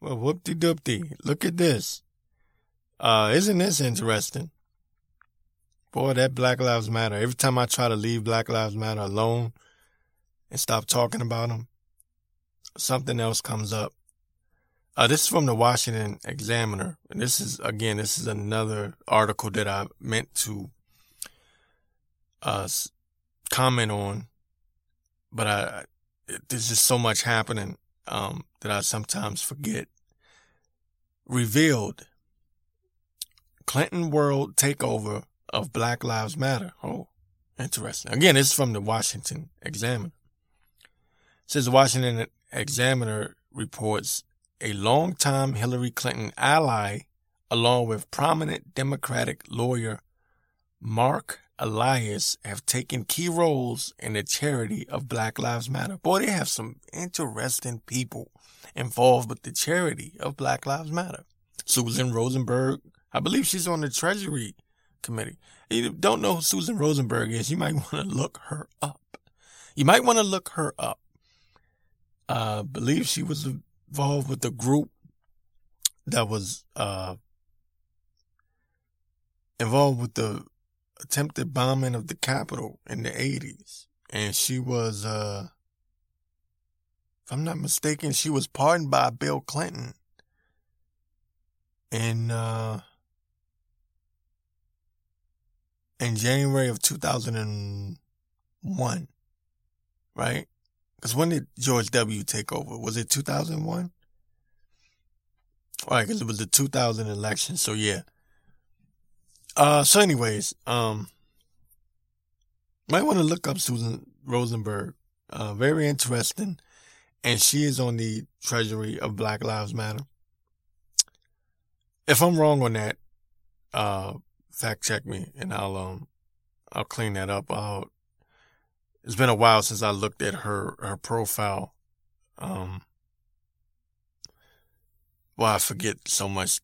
Well, whoop-de doopty. Look at this. Uh, isn't this interesting? Boy, that Black Lives Matter. Every time I try to leave Black Lives Matter alone and stop talking about them, something else comes up. Uh, this is from the Washington Examiner. And this is, again, this is another article that I meant to, uh, comment on, but I, there's just so much happening, um, that I sometimes forget. Revealed Clinton world takeover of Black Lives Matter. Oh, interesting. Again, this is from the Washington Examiner. It says the Washington Examiner reports a longtime Hillary Clinton ally, along with prominent Democratic lawyer Marc Elias, have taken key roles in the charity of Black Lives Matter. Boy, they have some interesting people involved with the charity of Black Lives Matter. Susan Rosenberg, I believe she's on the Treasury Committee. You don't know who Susan Rosenberg is, you might want to look her up. You might want to look her up. I uh, believe she was involved with the group that was uh, involved with the attempted bombing of the Capitol in the 80s. And she was, uh, if I'm not mistaken, she was pardoned by Bill Clinton in, uh, in January of 2001, right? Because when did George W. take over? Was it 2001? All right, because it was the 2000 election. So yeah. Uh, so anyways, um, might want to look up Susan Rosenberg. Uh, very interesting. And she is on the treasury of Black Lives Matter. If I'm wrong on that, uh, fact check me and I'll, um, I'll clean that up. I'll it's been a while since I looked at her her profile. Um, well, I forget so much.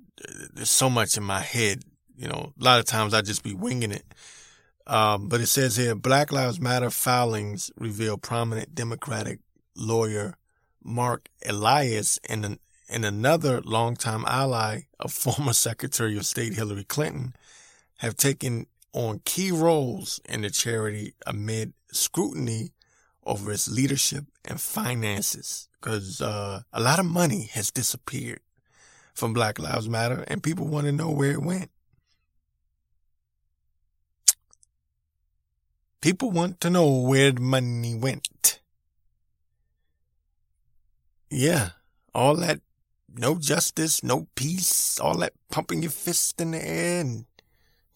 There's so much in my head. You know, a lot of times I just be winging it. Um, but it says here, Black Lives Matter filings reveal prominent Democratic lawyer Marc Elias and an, and another longtime ally of former Secretary of State Hillary Clinton have taken on key roles in the charity amid scrutiny over its leadership and finances because uh, a lot of money has disappeared from Black Lives Matter and people want to know where it went. People want to know where the money went. Yeah, all that no justice, no peace, all that pumping your fist in the air and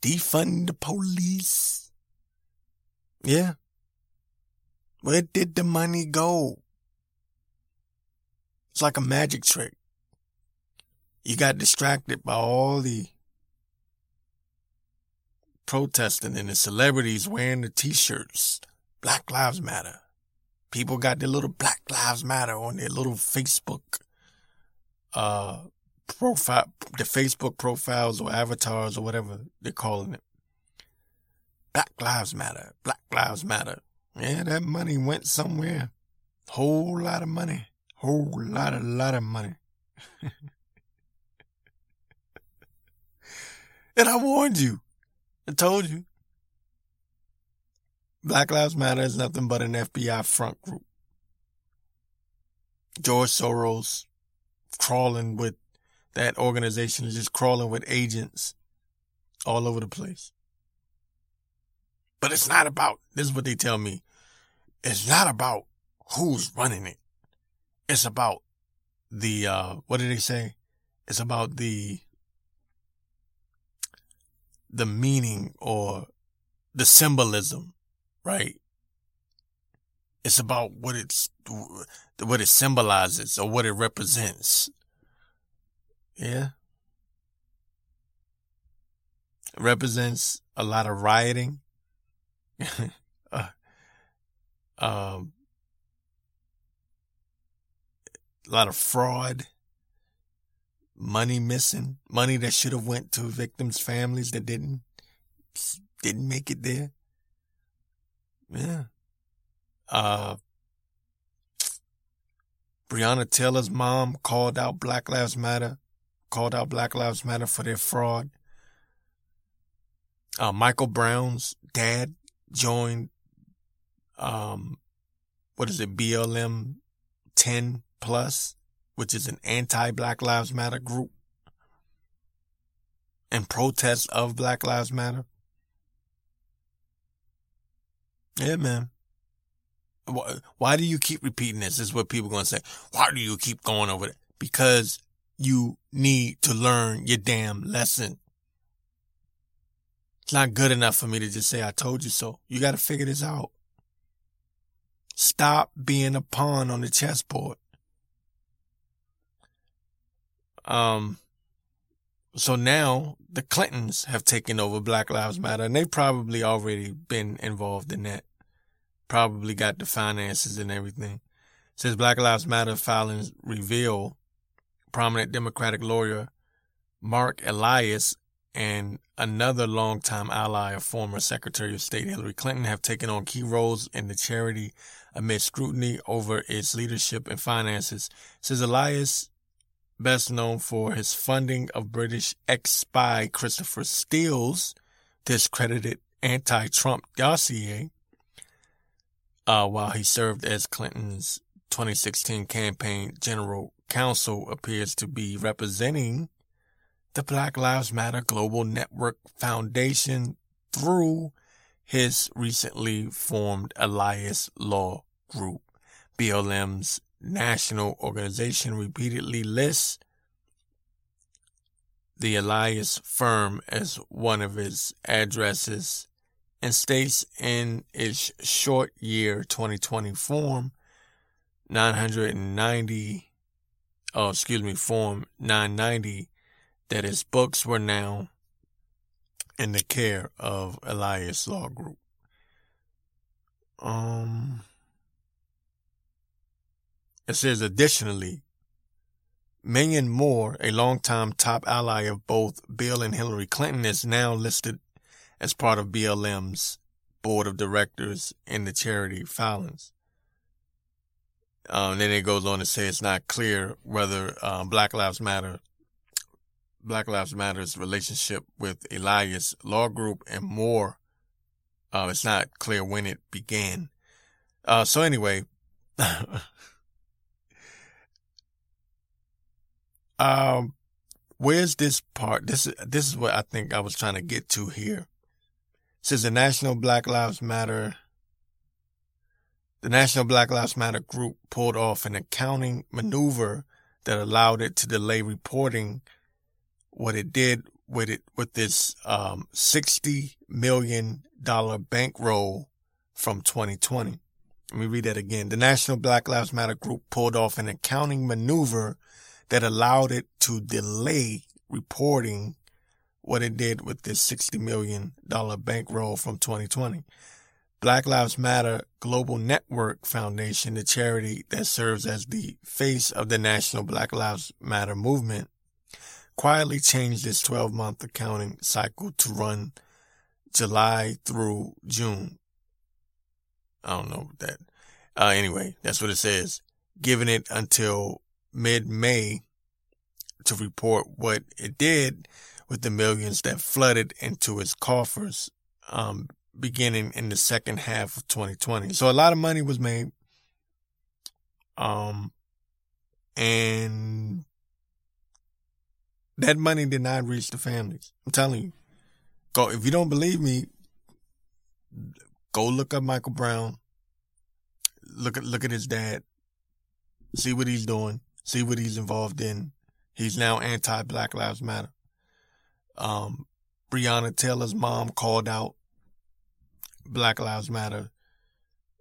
defund the police. Yeah, where did the money go? It's like a magic trick. You got distracted by all the protesting and the celebrities wearing the t-shirts. Black Lives Matter. People got their little Black Lives Matter on their little Facebook, uh, profile, the Facebook profiles or avatars or whatever they're calling it. Black Lives Matter. Black Lives Matter. Yeah, that money went somewhere. Whole lot of money. Whole lot, a lot of money. and I warned you. I told you. Black Lives Matter is nothing but an FBI front group. George Soros crawling with that organization is just crawling with agents all over the place. But it's not about, this is what they tell me. It's not about who's running it. It's about the, uh, what did they say? It's about the, the meaning or the symbolism, right? It's about what it's, what it symbolizes or what it represents. Yeah. It represents a lot of rioting, uh, um, a lot of fraud, money missing, money that should have went to victims' families that didn't didn't make it there. Yeah. Uh, Breonna Taylor's mom called out Black Lives Matter, called out Black Lives Matter for their fraud. Uh, Michael Brown's dad joined, um, what is it, BLM 10 plus, which is an anti Black Lives Matter group in protest of Black Lives Matter. Yeah, man. Why do you keep repeating this? This is what people are going to say. Why do you keep going over it? Because you need to learn your damn lesson. It's not good enough for me to just say, I told you so. You got to figure this out. Stop being a pawn on the chessboard. Um, so now the Clintons have taken over Black Lives Matter and they've probably already been involved in that probably got the finances and everything. Says Black Lives Matter filings reveal prominent Democratic lawyer Marc Elias and another longtime ally of former Secretary of State Hillary Clinton have taken on key roles in the charity amid scrutiny over its leadership and finances. Says Elias, best known for his funding of British ex-spy Christopher Steele's discredited anti-Trump dossier, uh, while he served as Clinton's 2016 campaign general counsel, appears to be representing the Black Lives Matter Global Network Foundation through his recently formed Elias Law Group. BLM's national organization repeatedly lists the Elias firm as one of its addresses and states in its short year 2020 form 990 oh excuse me form 990 that its books were now in the care of Elias Law Group. Um it says additionally Minyon Moore, a longtime top ally of both Bill and Hillary Clinton, is now listed as part of BLM's board of directors in the charity filings. Um, then it goes on to say it's not clear whether um, Black Lives Matter, Black Lives Matter's relationship with Elias Law Group and Moore. Uh, it's not clear when it began. Uh, so anyway, um, where's this part? This this is what I think I was trying to get to here says the National Black Lives Matter the National Black Lives Matter group pulled off an accounting maneuver that allowed it to delay reporting what it did with it with this um, sixty million dollar bankroll from 2020. Let me read that again. The National Black Lives Matter group pulled off an accounting maneuver that allowed it to delay reporting what it did with this $60 million bankroll from 2020. Black Lives Matter Global Network Foundation, the charity that serves as the face of the national Black Lives Matter movement, quietly changed its 12 month accounting cycle to run July through June. I don't know that. Uh, anyway, that's what it says. Giving it until mid May to report what it did with the millions that flooded into its coffers um, beginning in the second half of 2020. So a lot of money was made. Um, and that money did not reach the families. I'm telling you. Go if you don't believe me, go look up Michael Brown. Look at look at his dad. See what he's doing. See what he's involved in. He's now anti Black Lives Matter. Um, Breonna Taylor's mom called out Black Lives Matter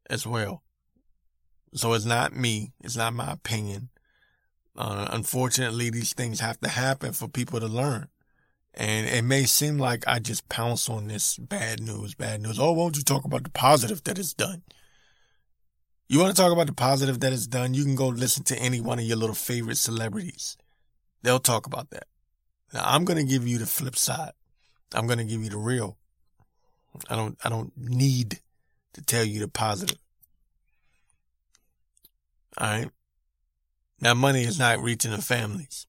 as well. So it's not me. It's not my opinion. Uh, unfortunately, these things have to happen for people to learn. And it may seem like I just pounce on this bad news, bad news. Oh, won't you talk about the positive that is done? You want to talk about the positive that is done? You can go listen to any one of your little favorite celebrities. They'll talk about that. Now I'm going to give you the flip side. I'm going to give you the real. I don't, I don't need to tell you the positive. All right. Now money is not reaching the families.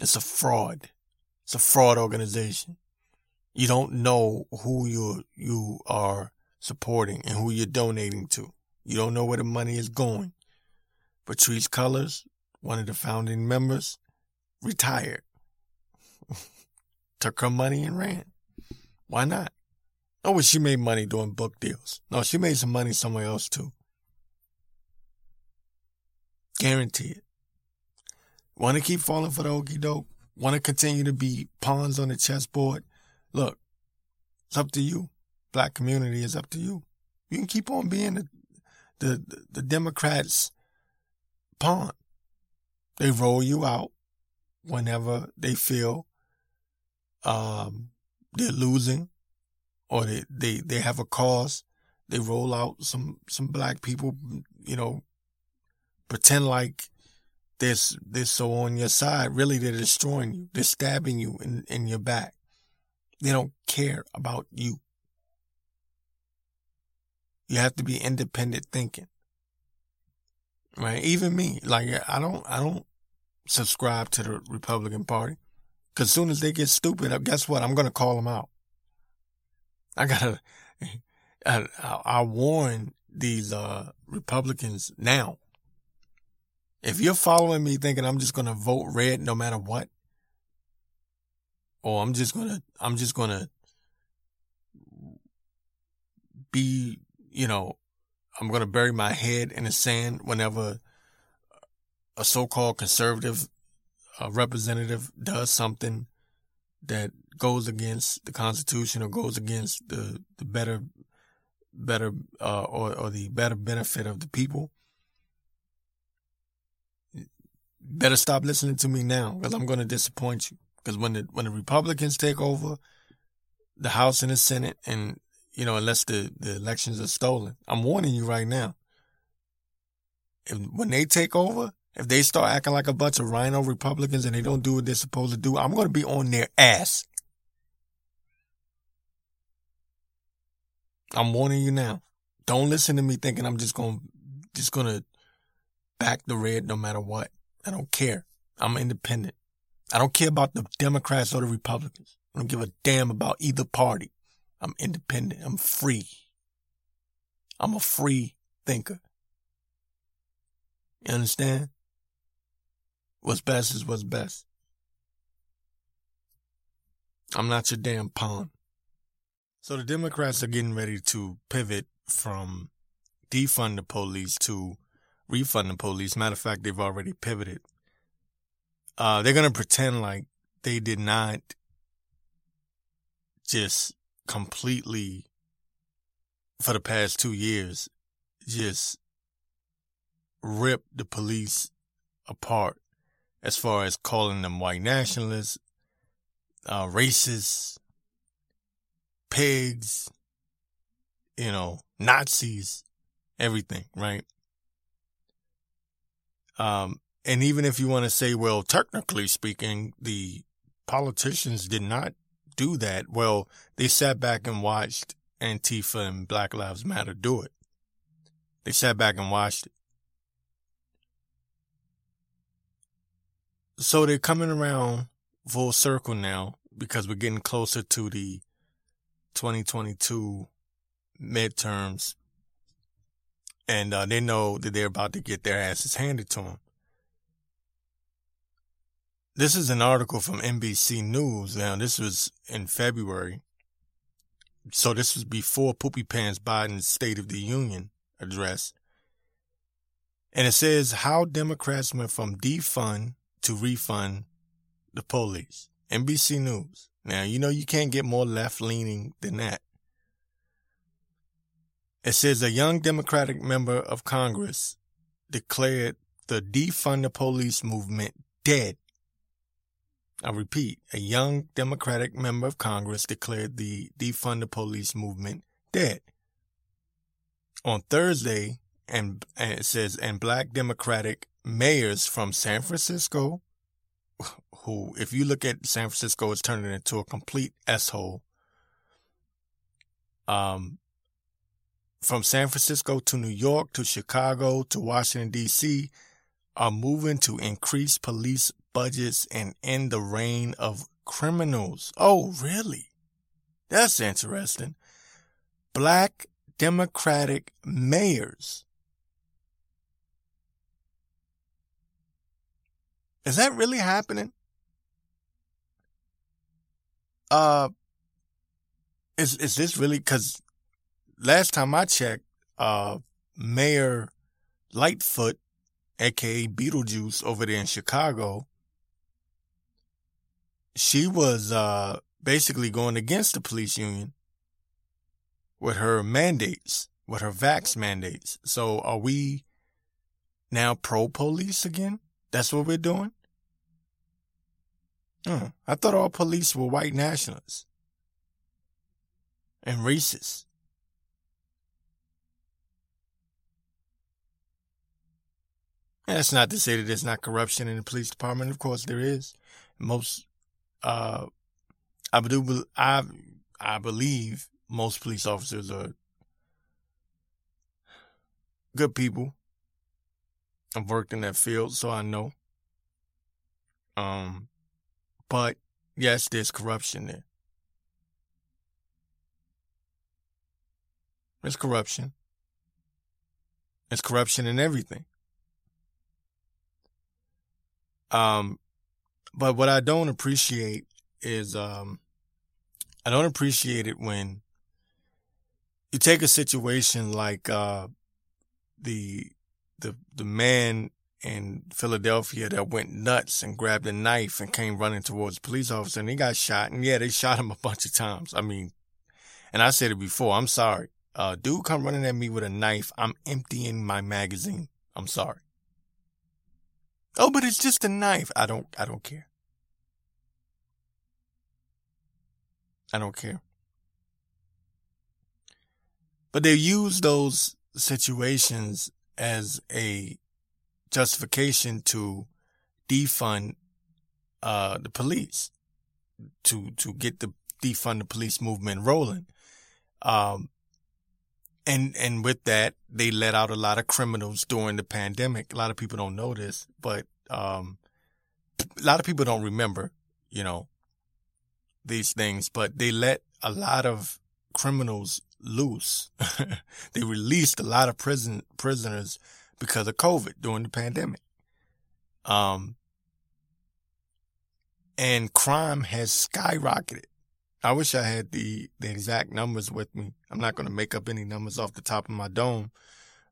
It's a fraud. It's a fraud organization. You don't know who you you are supporting and who you're donating to. You don't know where the money is going. Patrisse Cullors, one of the founding members, retired. Took her money and ran. Why not? Oh, well, she made money doing book deals. No, she made some money somewhere else too. Guarantee it. Want to keep falling for the okey doke? Want to continue to be pawns on the chessboard? Look, it's up to you. Black community is up to you. You can keep on being the the, the Democrats' pawn. They roll you out whenever they feel um, they're losing or they, they, they have a cause. They roll out some, some black people, you know, pretend like they're, they're so on your side. Really, they're destroying you. They're stabbing you in, in your back. They don't care about you. You have to be independent thinking. Right? Even me, like I don't, I don't subscribe to the Republican Party. Cause soon as they get stupid, guess what? I'm going to call them out. I gotta, I, I warn these, uh, Republicans now. If you're following me thinking I'm just going to vote red no matter what, or I'm just to, I'm just going to be, you know, I'm going to bury my head in the sand whenever a so-called conservative uh, representative does something that goes against the Constitution or goes against the, the better, better, uh, or, or the better benefit of the people, better stop listening to me now because I'm going to disappoint you. Because when the, when the Republicans take over the House and the Senate and, you know, unless the, the elections are stolen, I'm warning you right now. If, when they take over, if they start acting like a bunch of RINO Republicans and they don't do what they're supposed to do, I'm going to be on their ass. I'm warning you now. Don't listen to me thinking I'm just going to just going to back the red no matter what. I don't care. I'm independent. I don't care about the Democrats or the Republicans. I don't give a damn about either party. I'm independent. I'm free. I'm a free thinker. You understand? What's best is what's best. I'm not your damn pawn. So the Democrats are getting ready to pivot from defund the police to refund the police. Matter of fact, they've already pivoted. Uh, they're going to pretend like they did not just completely, for the past two years, just rip the police apart as far as calling them white nationalists, uh, racists, pigs, you know, Nazis, everything, right? Um, and even if you want to say, well, technically speaking, the politicians did not do that. Well, they sat back and watched Antifa and Black Lives Matter do it. They sat back and watched it. So they're coming around full circle now because we're getting closer to the 2022 midterms. And uh, they know that they're about to get their asses handed to them. This is an article from NBC News. Now, this was in February. So this was before Poopy Pants Biden's State of the Union address. And it says how Democrats went from defund to refund the police. NBC News. Now, you know, you can't get more left leaning than that. It says a young Democratic member of Congress declared the defund the police movement dead. I repeat, a young Democratic member of Congress declared the defund the police movement dead. On Thursday, and, and it says, and black Democratic mayors from San Francisco, who, if you look at San Francisco, is turning into a complete s-hole. Um, from San Francisco to New York to Chicago to Washington D.C., are moving to increase police budgets and end the reign of criminals. Oh, really? That's interesting. Black Democratic mayors. Is that really happening? Uh, is is this really? Because last time I checked, uh, Mayor Lightfoot, aka Beetlejuice, over there in Chicago, she was uh basically going against the police union with her mandates, with her vax mandates. So are we now pro police again? That's what we're doing? Hmm. I thought all police were white nationalists and racist. And that's not to say that there's not corruption in the police department. Of course, there is. Most, uh, I do, I, I believe most police officers are good people. I've worked in that field, so I know. Um, but yes, there's corruption there. There's corruption. There's corruption in everything. Um, but what I don't appreciate is, um, I don't appreciate it when you take a situation like, uh, the, the, the man in Philadelphia that went nuts and grabbed a knife and came running towards a police officer and he got shot. And yeah, they shot him a bunch of times. I mean, and I said it before, I'm sorry. Uh, dude come running at me with a knife. I'm emptying my magazine. I'm sorry. Oh, but it's just a knife. I don't, I don't care. I don't care. But they use those situations as a justification to defund uh, the police, to to get the defund the police movement rolling. Um, and and with that, they let out a lot of criminals during the pandemic. A lot of people don't know this, but um, a lot of people don't remember, you know, these things. But they let a lot of criminals loose. they released a lot of prison prisoners because of COVID during the pandemic. Um, and crime has skyrocketed. I wish I had the, the exact numbers with me. I'm not going to make up any numbers off the top of my dome,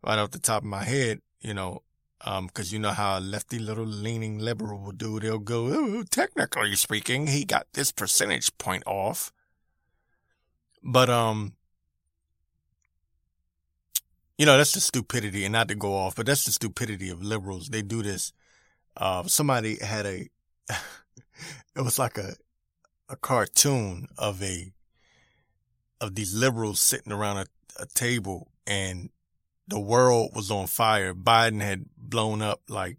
right off the top of my head, you know, um, cause you know how a lefty little leaning liberal will do. They'll go, oh, technically speaking, he got this percentage point off. But, um, you know, that's the stupidity and not to go off, but that's the stupidity of liberals. They do this. Uh, somebody had a, it was like a, a cartoon of a of these liberals sitting around a, a table and the world was on fire. Biden had blown up like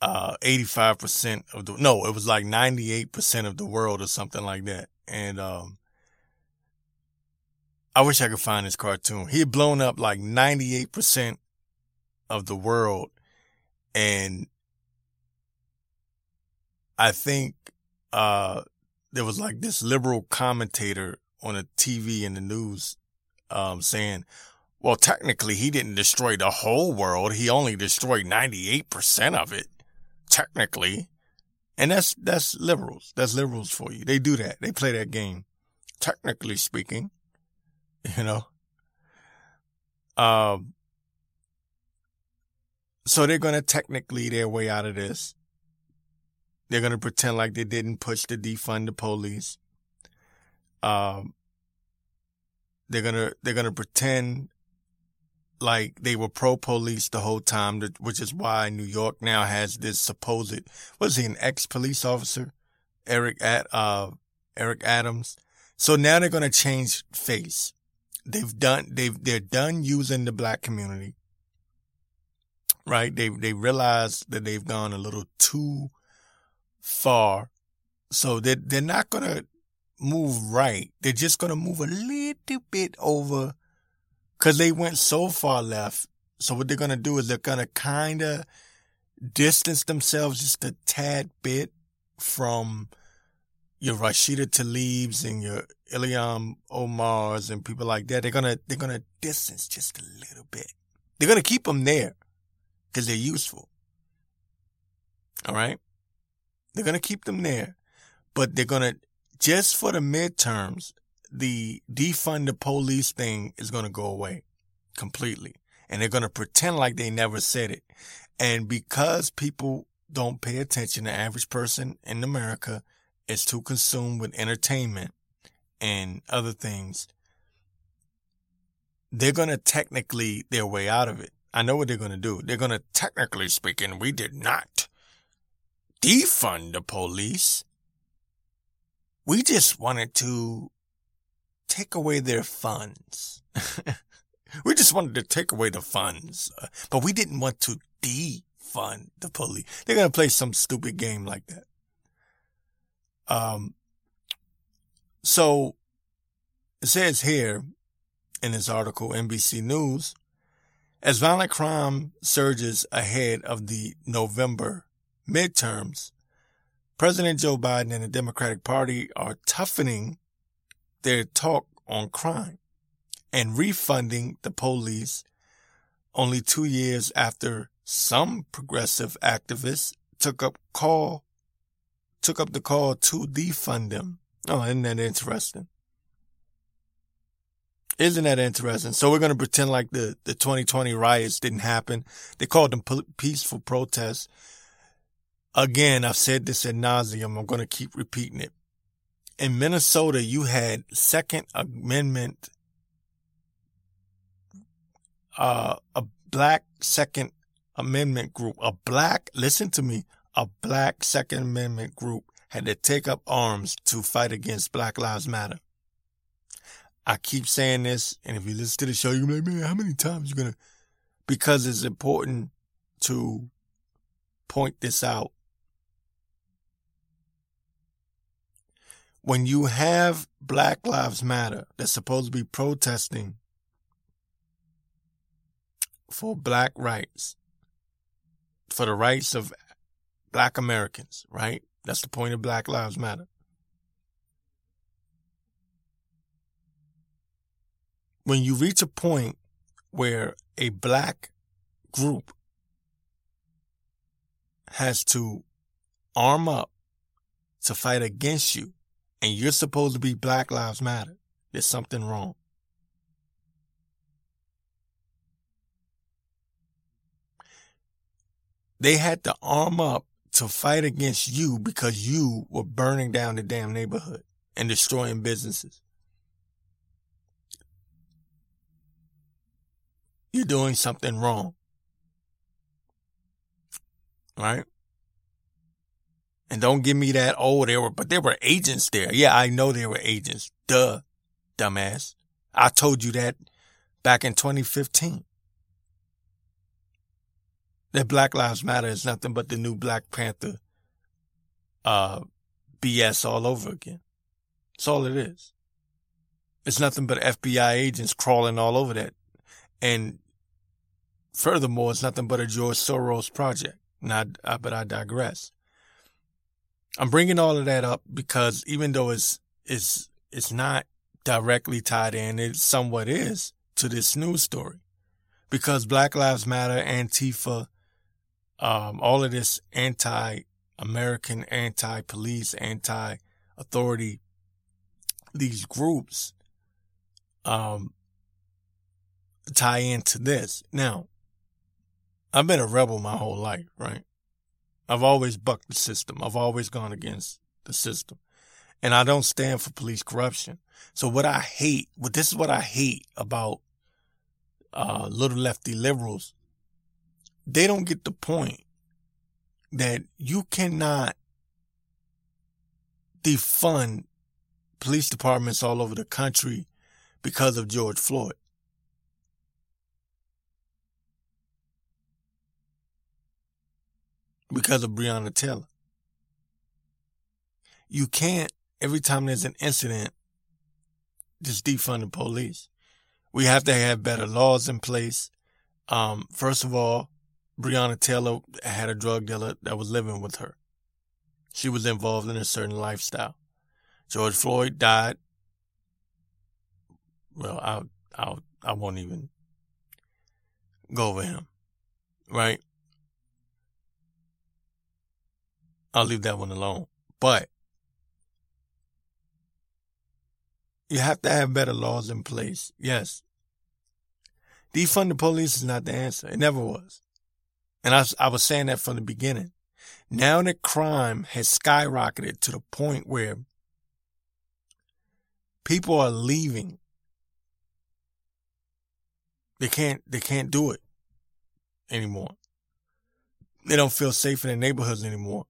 uh 85% of the no, it was like 98% of the world or something like that. And um I wish I could find this cartoon. He had blown up like 98% of the world and I think uh, there was like this liberal commentator on a TV in the news, um, saying, well, technically he didn't destroy the whole world. He only destroyed 98% of it, technically. And that's, that's liberals. That's liberals for you. They do that. They play that game. Technically speaking, you know, um, so they're going to technically their way out of this. They're going to pretend like they didn't push to defund the police. Um, they're going to, they're going to pretend like they were pro police the whole time, which is why New York now has this supposed, was he an ex police officer? Eric at, uh, Eric Adams. So now they're going to change face. They've done, they've, they're done using the black community. Right? They, they realize that they've gone a little too far. So they're, they're not going to move right. They're just going to move a little bit over because they went so far left So what they're going to do is they're going to kind of distance themselves just a tad bit from your Rashida Tlaibs and your Ilhan Omars and people like that. They're going to, they're going to distance just a little bit. They're going to keep them there because they're useful. All right. They're going to keep them there, but they're going to, just for the midterms, the defund the police thing is going to go away completely. And they're going to pretend like they never said it. And because people don't pay attention, the average person in America is too consumed with entertainment and other things. They're going to technically their way out of it. I know what they're going to do. They're going to technically speaking, we did not defund the police. We just wanted to take away their funds. we just wanted to take away the funds, uh, but we didn't want to defund the police. They're going to play some stupid game like that. Um, so it says here in this article, NBC News, as violent crime surges ahead of the November midterms, President Joe Biden and the Democratic Party are toughening their talk on crime and refunding the police only two years after some progressive activists took up call took up the call to defund them. Oh, isn't that interesting? Isn't that interesting? So we're going to pretend like the, the 2020 riots didn't happen. They called them peaceful protests. Again, I've said this ad nauseum. I'm going to keep repeating it. In Minnesota, you had Second Amendment, uh, a black Second Amendment group, a black, listen to me, a black Second Amendment group had to take up arms to fight against Black Lives Matter. I keep saying this, and if you listen to the show, you're like, man, how many times you gonna? Because it's important to point this out. When you have Black Lives Matter that's supposed to be protesting for black rights, for the rights of black Americans, right? That's the point of Black Lives Matter. when you reach a point where a black group has to arm up to fight against you and you're supposed to be Black Lives Matter, there's something wrong. They had to arm up to fight against you because you were burning down the damn neighborhood and destroying businesses. you're doing something wrong. Right? And don't give me that, oh, there were, but there were agents there. Yeah, I know there were agents. Duh, dumbass. I told you that back in 2015. That Black Lives Matter is nothing but the new Black Panther, uh, BS all over again. That's all it is. It's nothing but FBI agents crawling all over that and furthermore, it's nothing but a George Soros project. Uh, but I digress. I'm bringing all of that up because even though it's, it's, it's not directly tied in, it somewhat is to this news story because Black Lives Matter, Antifa, um, all of this anti-American, anti-police, anti-authority, these groups, um, tie into this. Now, I've been a rebel my whole life, right? I've always bucked the system. I've always gone against the system. And I don't stand for police corruption. So what I hate, what this is what I hate about uh, little lefty liberals. They don't get the point that you cannot defund police departments all over the country because of George Floyd. Because of Breonna Taylor. You can't, every time there's an incident, just defund the police. We have to have better laws in place. Um, first of all, Breonna Taylor had a drug dealer that was living with her. She was involved in a certain lifestyle. George Floyd died. Well, I I I won't even go over him, right? I'll leave that one alone. But you have to have better laws in place. Yes. Defund the police is not the answer. It never was. And I, I was saying that from the beginning. Now that crime has skyrocketed to the point where people are leaving. They can't they can't do it anymore. They don't feel safe in their neighborhoods anymore.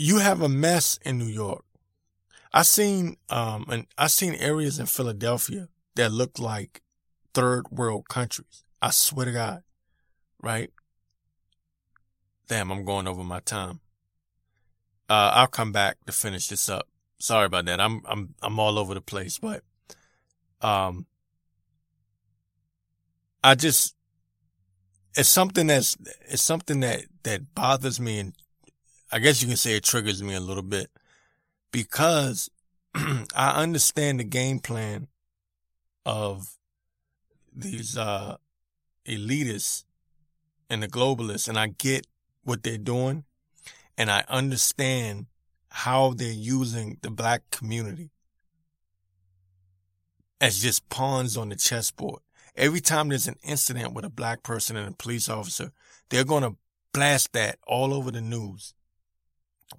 You have a mess in New York. I seen um and I seen areas in Philadelphia that look like third world countries. I swear to God. Right? Damn, I'm going over my time. Uh, I'll come back to finish this up. Sorry about that. I'm I'm I'm all over the place, but um I just it's something that's it's something that that bothers me and I guess you can say it triggers me a little bit because I understand the game plan of these uh elitists and the globalists and I get what they're doing and I understand how they're using the black community as just pawns on the chessboard. Every time there's an incident with a black person and a police officer, they're going to blast that all over the news.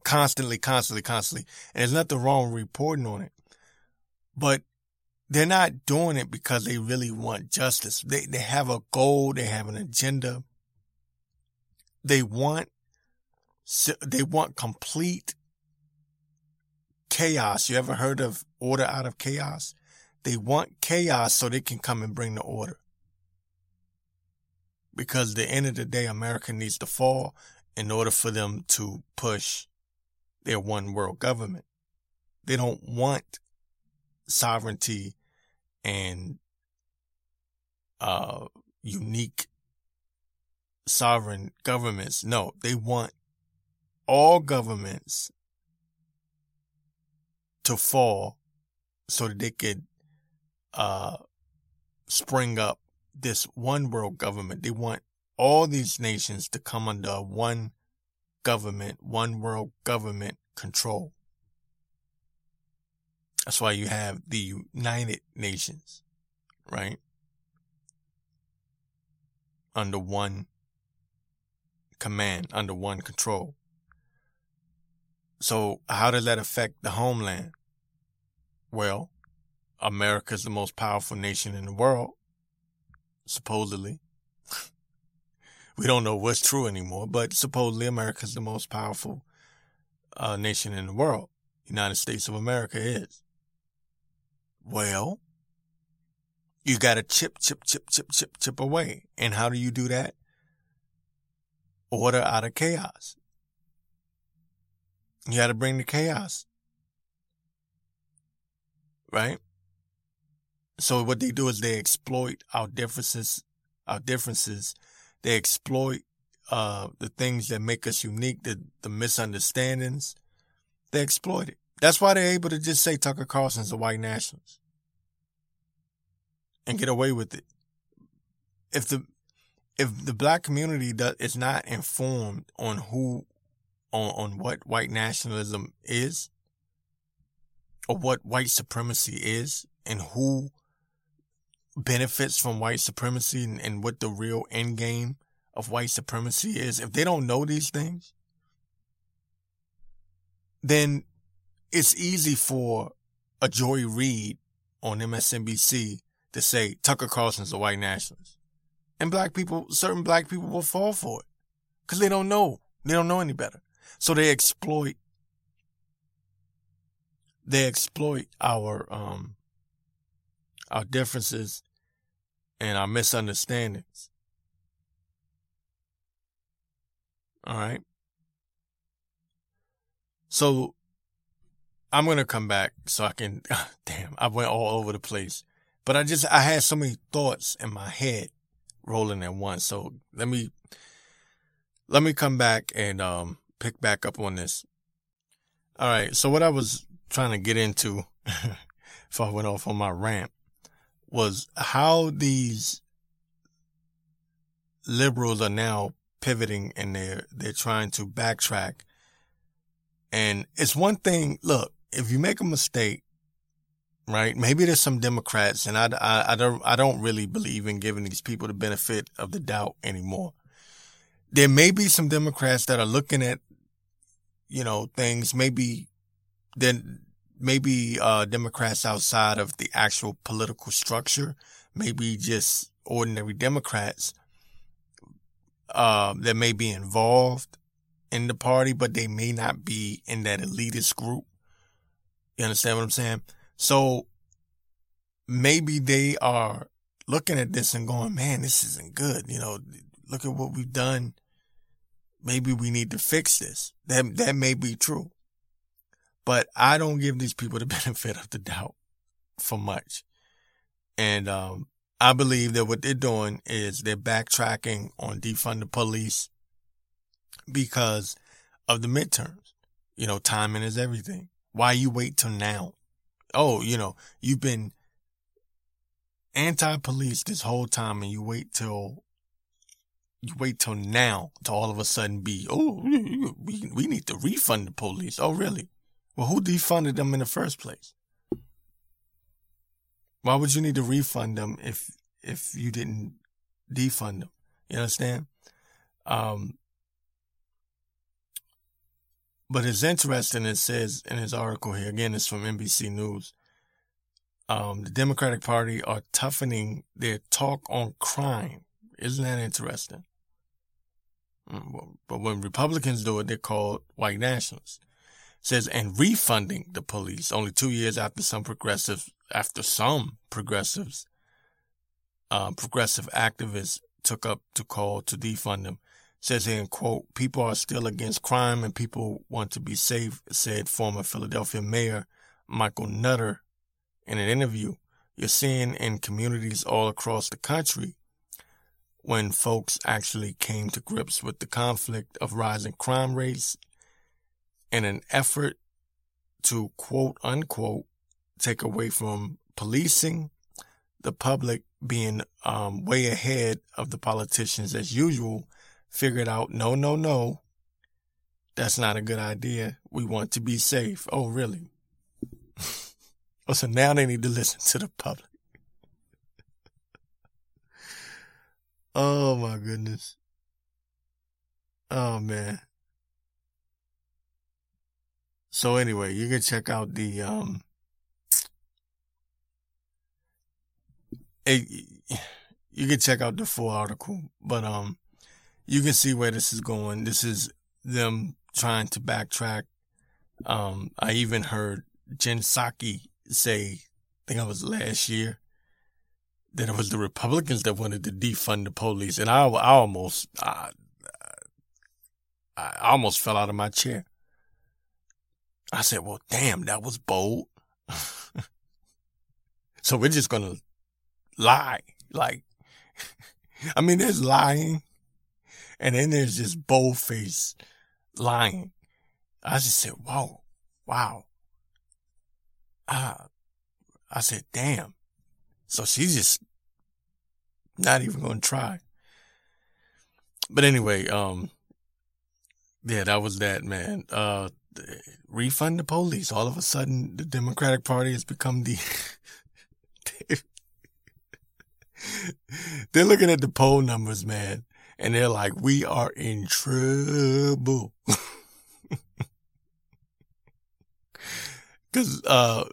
Constantly, constantly, constantly. And there's nothing wrong with reporting on it. But they're not doing it because they really want justice. They, they have a goal. They have an agenda. They want, they want complete chaos. You ever heard of order out of chaos? They want chaos so they can come and bring the order. Because at the end of the day, America needs to fall in order for them to push their one world government. They don't want sovereignty and uh, unique sovereign governments. No, they want all governments to fall so that they could uh, spring up this one world government. They want all these nations to come under one government, one world government control. That's why you have the United Nations, right? Under one command, under one control. So how does that affect the homeland? Well, America's the most powerful nation in the world, supposedly. We don't know what's true anymore, but supposedly America's the most powerful uh, nation in the world. United States of America is. Well, you got to chip, chip, chip, chip, chip, chip away. And how do you do that? Order out of chaos. You got to bring the chaos. Right? So what they do is they exploit our differences, our differences. They exploit uh, the things that make us unique, the, the misunderstandings. They exploit it. That's why they're able to just say Tucker Carlson's a white nationalist and get away with it. If the if the black community does, is not informed on who on on what white nationalism is or what white supremacy is and who benefits from white supremacy and, and what the real end game of white supremacy is, if they don't know these things, then it's easy for a Joy Reid on MSNBC to say Tucker Carlson's a white nationalist. And black people, certain black people will fall for it because they don't know. They don't know any better. So they exploit, they exploit our, um, our differences and our misunderstandings. All right. So I'm going to come back so I can, damn, I went all over the place, But I just, I had so many thoughts in my head rolling at once. So let me, let me come back and, um, pick back up on this. All right. So what I was trying to get into, if I went off on my rant, was how these liberals are now pivoting and they're, they're trying to backtrack. And it's one thing, look, if you make a mistake, right? Maybe there's some Democrats and I, I, I don't, I don't really believe in giving these people the benefit of the doubt anymore. There may be some Democrats that are looking at, you know, things maybe then maybe, uh, Democrats outside of the actual political structure, maybe just ordinary Democrats uh, that may be involved in the party, but they may not be in that elitist group. You understand what I'm saying? So maybe they are looking at this and going, man, this isn't good. You know, look at what we've done. Maybe we need to fix this. That, that may be true. But I don't give these people the benefit of the doubt for much. And, um, I believe that what they're doing is they're backtracking on defund the police because of the midterms. You know, timing is everything. Why you wait till now? Oh, you know, you've been anti-police this whole time and you wait till you wait till now to all of a sudden be, oh, we, we need to refund the police. Oh, really? Well, who defunded them in the first place? Why would you need to refund them if if you didn't defund them? You understand? Um, but it's interesting. It says in his article here again. It's from NBC News. Um, the Democratic Party are toughening their talk on crime. Isn't that interesting? Mm, but when Republicans do it, they're called white nationalists. Says and refunding the police only two years after some progressives after some progressives, uh, progressive activists took up to call to defund them. Says in quote, people are still against crime and people want to be safe, said former Philadelphia Mayor Michael Nutter in an interview. You're seeing in communities all across the country when folks actually came to grips with the conflict of rising crime rates in an effort to quote unquote take away from policing, the public being um, way ahead of the politicians as usual, figured out no, no, no, that's not a good idea. We want to be safe. Oh, really? oh, so now they need to listen to the public. oh my goodness. Oh man. So anyway, you can check out the um it, you can check out the full article, but um, you can see where this is going. This is them trying to backtrack. Um, I even heard Jen Psaki say, I think it was last year, that it was the Republicans that wanted to defund the police, and I, I almost, I, I almost fell out of my chair. I said, "Well, damn, that was bold." so we're just gonna lie. Like, I mean, there's lying and then there's just bold-faced lying. I just said, whoa, wow. Ah, I said, damn. So she's just not even going to try. But anyway, um, yeah, that was that, man. Uh, refund the police. All of a sudden, the Democratic Party has become the they're looking at the poll numbers, man, and they're like, we are in trouble. Cause, uh,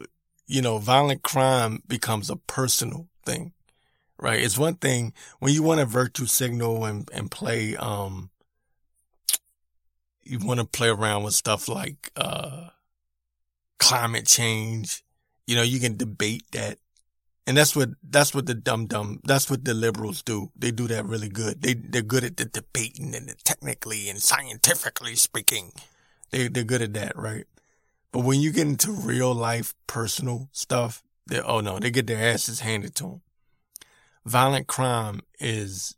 you know, violent crime becomes a personal thing, right? It's one thing when you want to virtue signal and, and play, um, you want to play around with stuff like, uh, climate change. You know, you can debate that and that's what, that's what the dumb dumb, that's what the liberals do. They do that really good. They, they're good at the debating and the technically and scientifically speaking. They, they're good at that, right? But when you get into real life personal stuff, they oh no, they get their asses handed to them. Violent crime is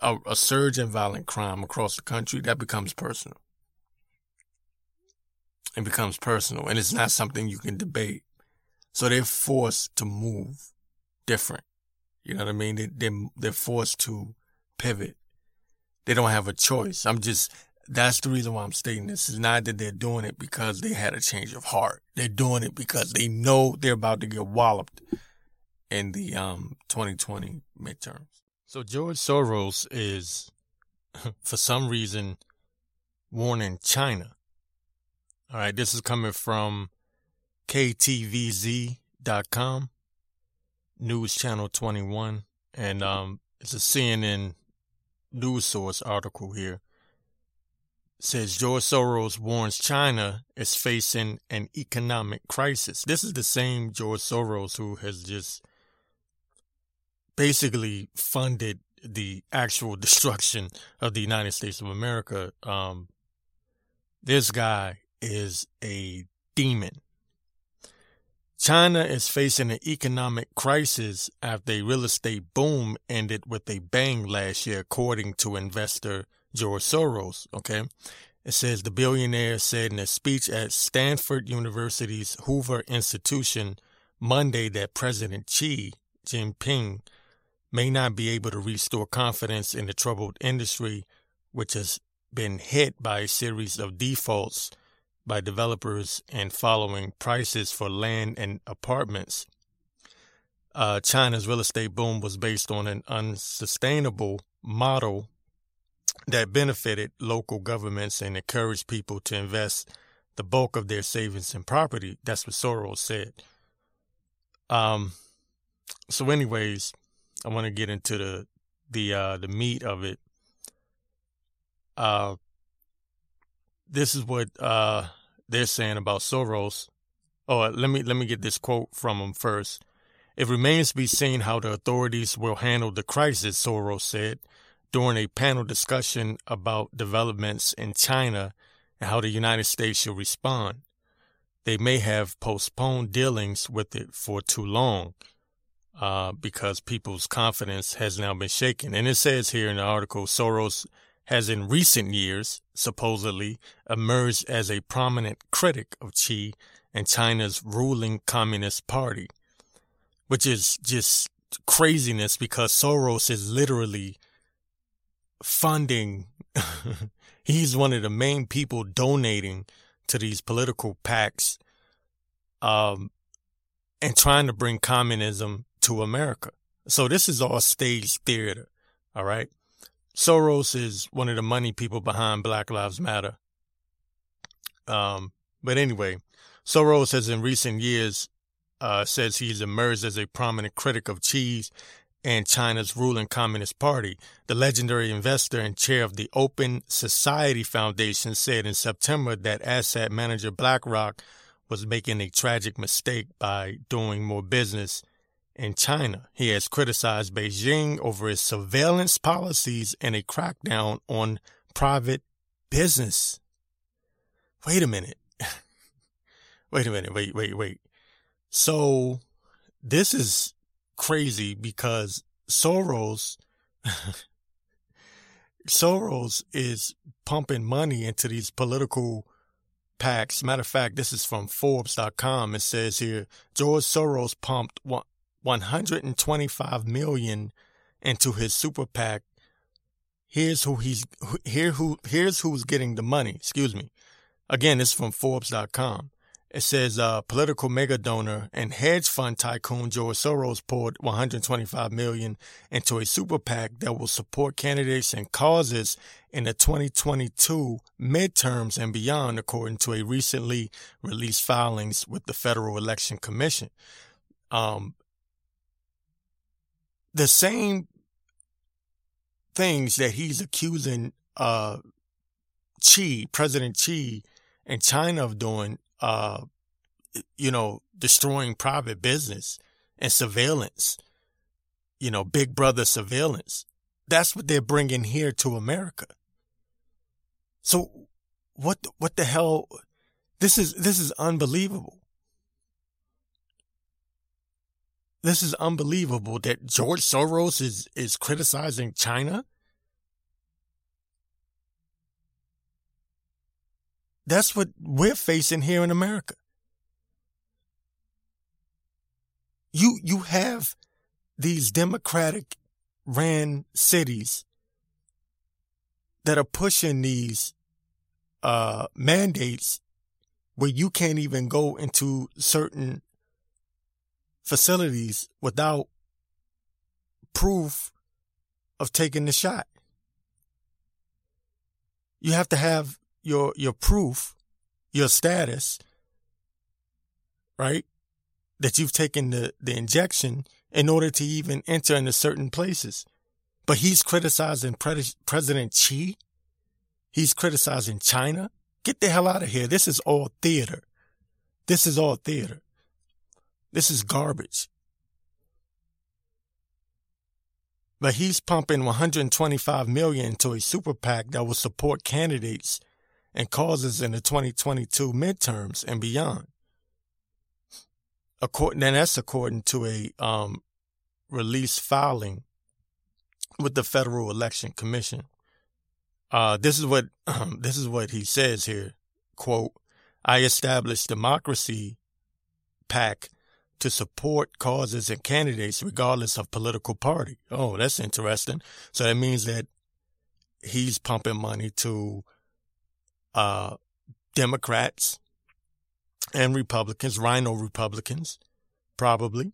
a, a surge in violent crime across the country that becomes personal. It becomes personal, and it's not something you can debate. So they're forced to move different. You know what I mean? They, they, they're forced to pivot. They don't have a choice. I'm just, that's the reason why I'm stating this. It's not that they're doing it because they had a change of heart. They're doing it because they know they're about to get walloped in the um 2020 midterms. So George Soros is, for some reason, warning China. All right, this is coming from KTVZ.com, News Channel 21, and um, it's a CNN news source article here says George Soros warns China is facing an economic crisis. This is the same George Soros who has just basically funded the actual destruction of the United States of America. Um, this guy is a demon. China is facing an economic crisis after a real estate boom ended with a bang last year, according to investor George Soros. Okay. It says the billionaire said in a speech at Stanford University's Hoover Institution Monday that President Xi Jinping may not be able to restore confidence in the troubled industry, which has been hit by a series of defaults by developers and following prices for land and apartments. Uh, China's real estate boom was based on an unsustainable model that benefited local governments and encouraged people to invest the bulk of their savings in property. That's what Soros said. Um, so, anyways, I want to get into the the uh, the meat of it. Uh, this is what uh, they're saying about Soros. Oh, let me let me get this quote from him first. It remains to be seen how the authorities will handle the crisis, Soros said during a panel discussion about developments in China and how the United States should respond. They may have postponed dealings with it for too long uh, because people's confidence has now been shaken. And it says here in the article Soros has in recent years supposedly emerged as a prominent critic of Xi and China's ruling Communist Party, which is just craziness because Soros is literally funding. he's one of the main people donating to these political PACs um, and trying to bring communism to America. So this is all stage theater. All right. Soros is one of the money people behind Black Lives Matter. Um, but anyway, Soros has in recent years uh, says he's emerged as a prominent critic of Xi's and China's ruling Communist Party. The legendary investor and chair of the Open Society Foundation said in September that asset manager BlackRock was making a tragic mistake by doing more business in China. He has criticized Beijing over its surveillance policies and a crackdown on private business. Wait a minute. wait a minute. Wait, wait, wait. So this is crazy because Soros Soros is pumping money into these political PACs. Matter of fact, this is from Forbes.com. It says here George Soros pumped 125 million into his super PAC. Here's who he's here who here's who's getting the money. Excuse me. Again, this is from Forbes.com. It says uh, political mega donor and hedge fund tycoon George Soros poured 125 million into a super PAC that will support candidates and causes in the 2022 midterms and beyond, according to a recently released filings with the Federal Election Commission. Um, the same things that he's accusing uh, Xi, President Xi, and China of doing uh, you know, destroying private business and surveillance, you know, big brother surveillance. That's what they're bringing here to America. So what, what the hell? This is, this is unbelievable. This is unbelievable that George Soros is is criticizing China. That's what we're facing here in America. You you have these democratic ran cities that are pushing these uh, mandates where you can't even go into certain facilities without proof of taking the shot. You have to have your your proof, your status, right? That you've taken the, the injection in order to even enter into certain places. But he's criticizing Pre- President Xi. He's criticizing China. Get the hell out of here. This is all theater. This is all theater. This is garbage. But he's pumping 125 million into a super PAC that will support candidates and causes in the 2022 midterms and beyond. According, then that's according to a um, release filing with the Federal Election Commission. Uh, this is what um, this is what he says here. Quote: I established democracy PAC to support causes and candidates regardless of political party. Oh, that's interesting. So that means that he's pumping money to uh, Democrats and Republicans, RINO Republicans, probably,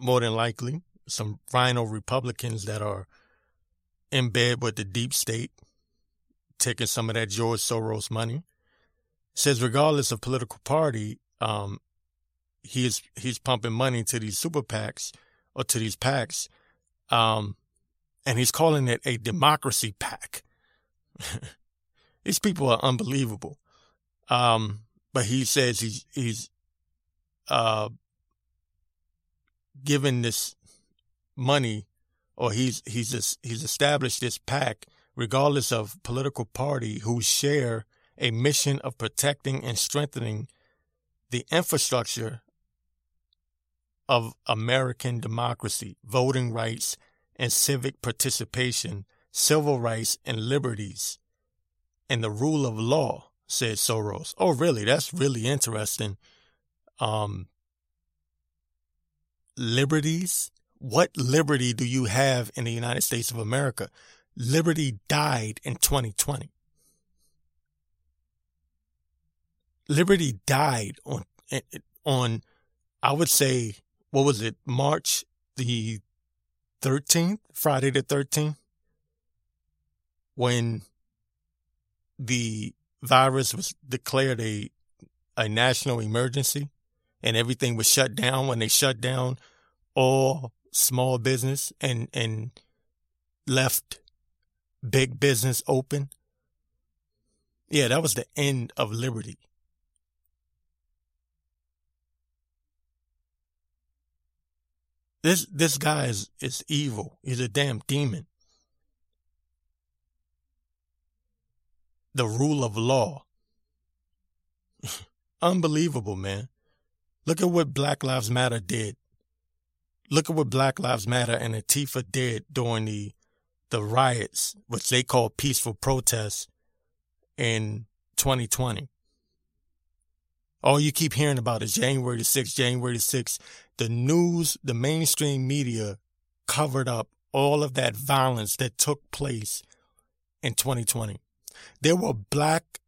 more than likely, some RINO Republicans that are in bed with the deep state, taking some of that George Soros money. Says regardless of political party, um, he's he's pumping money to these super PACs or to these PACs, um, and he's calling it a democracy PAC. these people are unbelievable. Um, but he says he's he's uh, given this money or he's he's he's established this PAC, regardless of political party who share a mission of protecting and strengthening the infrastructure of American democracy, voting rights and civic participation, civil rights and liberties, and the rule of law, said Soros. Oh, really? That's really interesting. Um, liberties what liberty do you have in the United States of America? Liberty died in 2020. Liberty died on, on, I would say, what was it, March the 13th, Friday the 13th, when the virus was declared a, a national emergency and everything was shut down when they shut down all small business and and left big business open. Yeah, that was the end of liberty. This this guy is is evil. He's a damn demon. The rule of law. Unbelievable, man. Look at what Black Lives Matter did look at what Black Lives Matter and Antifa did during the the riots, which they call peaceful protests in 2020. All you keep hearing about is January the 6th, January the 6th. The news, the mainstream media covered up all of that violence that took place in 2020. There were black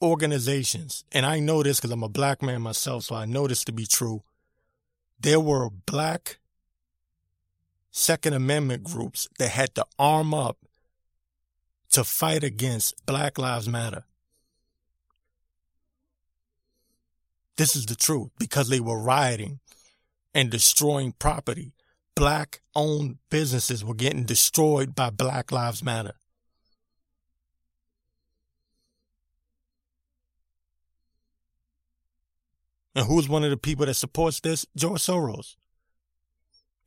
organizations, and I know this because I'm a black man myself, so I know this to be true there were black Second Amendment groups that had to arm up to fight against Black Lives Matter. This is the truth because they were rioting and destroying property. Black owned businesses were getting destroyed by Black Lives Matter. And who's one of the people that supports this? George Soros.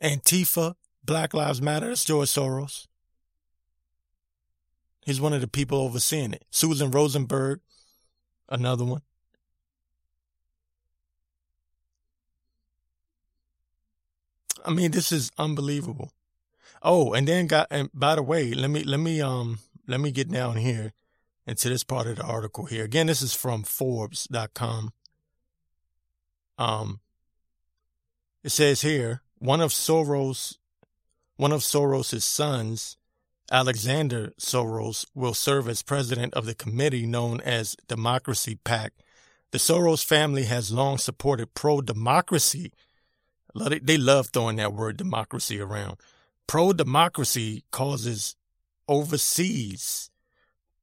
Antifa, Black Lives Matter, that's George Soros. He's one of the people overseeing it. Susan Rosenberg, another one. I mean, this is unbelievable. Oh, and then got and by the way, let me let me um let me get down here into this part of the article here. Again, this is from Forbes.com. Um, it says here one of Soros, one of Soros's sons, Alexander Soros, will serve as president of the committee known as Democracy PAC. The Soros family has long supported pro-democracy. They love throwing that word democracy around. Pro-democracy causes overseas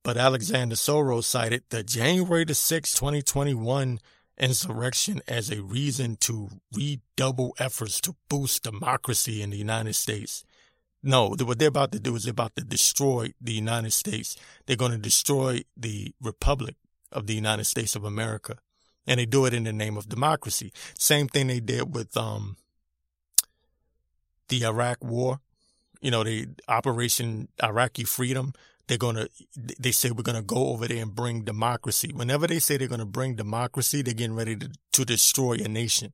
but Alexander Soros cited the January the 6, 2021 insurrection as a reason to redouble efforts to boost democracy in the United States. No, what they're about to do is they're about to destroy the United States. They're going to destroy the Republic of the United States of America. And they do it in the name of democracy. Same thing they did with um, the Iraq war, you know, the Operation Iraqi Freedom they're going to, they say we're going to go over there and bring democracy. Whenever they say they're going to bring democracy, they're getting ready to, to destroy a nation.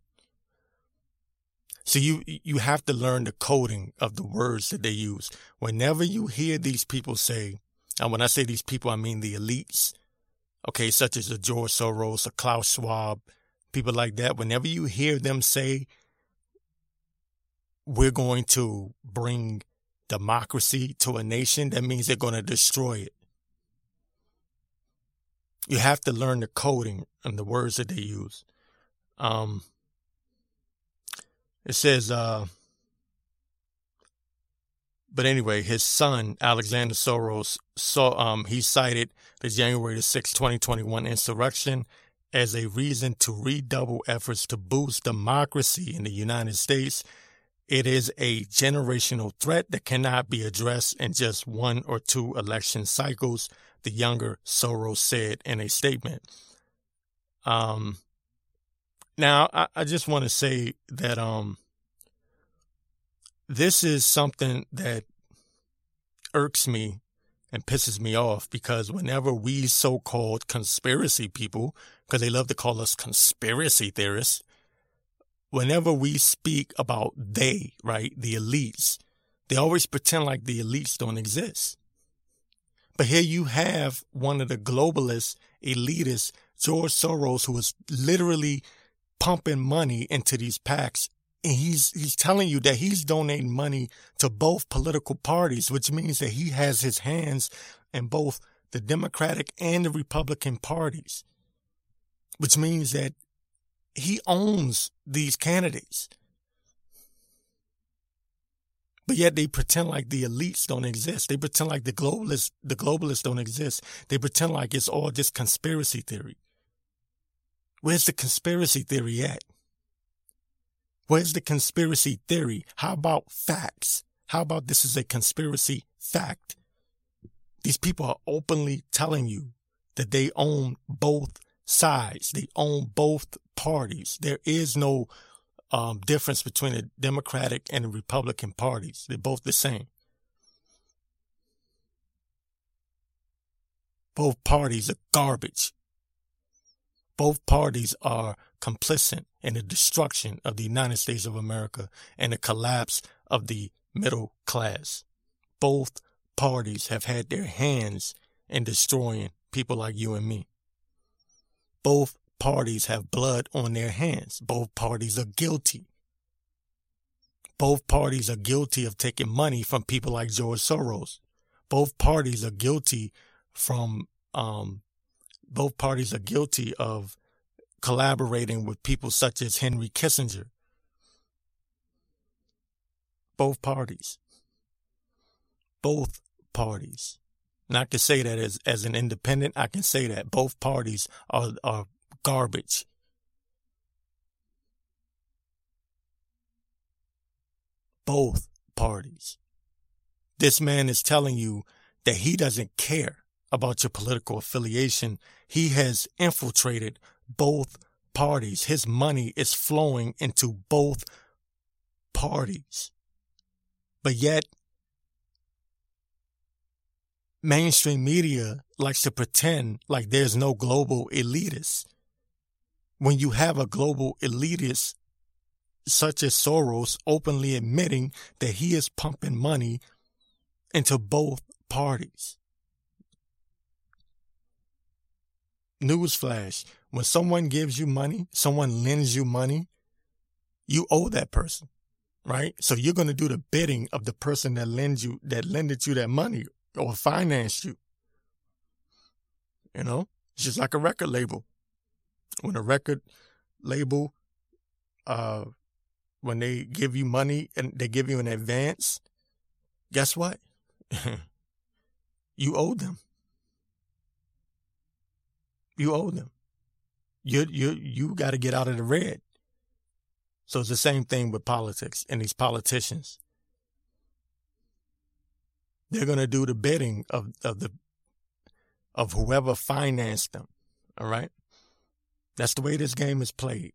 So you, you have to learn the coding of the words that they use. Whenever you hear these people say, and when I say these people, I mean the elites, okay, such as a George Soros, a Klaus Schwab, people like that. Whenever you hear them say, we're going to bring democracy to a nation, that means they're going to destroy it. You have to learn the coding and the words that they use. Um, it says, uh, but anyway, his son, Alexander Soros, saw, um, he cited the January 6, 2021 insurrection as a reason to redouble efforts to boost democracy in the United States it is a generational threat that cannot be addressed in just one or two election cycles, the younger Soros said in a statement. Um, now, I, I just want to say that um, this is something that irks me and pisses me off because whenever we so called conspiracy people, because they love to call us conspiracy theorists, whenever we speak about they, right, the elites, they always pretend like the elites don't exist. But here you have one of the globalist elitists, George Soros, who is literally pumping money into these PACs. And he's, he's telling you that he's donating money to both political parties, which means that he has his hands in both the Democratic and the Republican parties, which means that he owns these candidates. But yet they pretend like the elites don't exist. They pretend like the globalists, the globalists don't exist. They pretend like it's all just conspiracy theory. Where's the conspiracy theory at? Where's the conspiracy theory? How about facts? How about this is a conspiracy fact? These people are openly telling you that they own both sides. They own both parties. There is no um, difference between the Democratic and the Republican parties. They're both the same. Both parties are garbage. Both parties are complicit in the destruction of the United States of America and the collapse of the middle class. Both parties have had their hands in destroying people like you and me. Both parties have blood on their hands. Both parties are guilty. Both parties are guilty of taking money from people like George Soros. Both parties are guilty from, um, both parties are guilty of collaborating with people such as Henry Kissinger. Both parties. Both parties. And I can say that as, as an independent, I can say that both parties are, are garbage. Both parties. This man is telling you that he doesn't care about your political affiliation. He has infiltrated both parties. His money is flowing into both parties. But yet, mainstream media likes to pretend like there's no global elitists when you have a global elitist such as Soros openly admitting that he is pumping money into both parties. Newsflash. When someone gives you money, someone lends you money, you owe that person, right? So you're going to do the bidding of the person that lends you, that lended you that money or financed you. You know, it's just like a record label. When a record label, uh, when they give you money and they give you an advance, guess what? you owe them. You owe them. You you you got to get out of the red. So it's the same thing with politics and these politicians. They're going to do the bidding of of the of whoever financed them. All right? That's the way this game is played.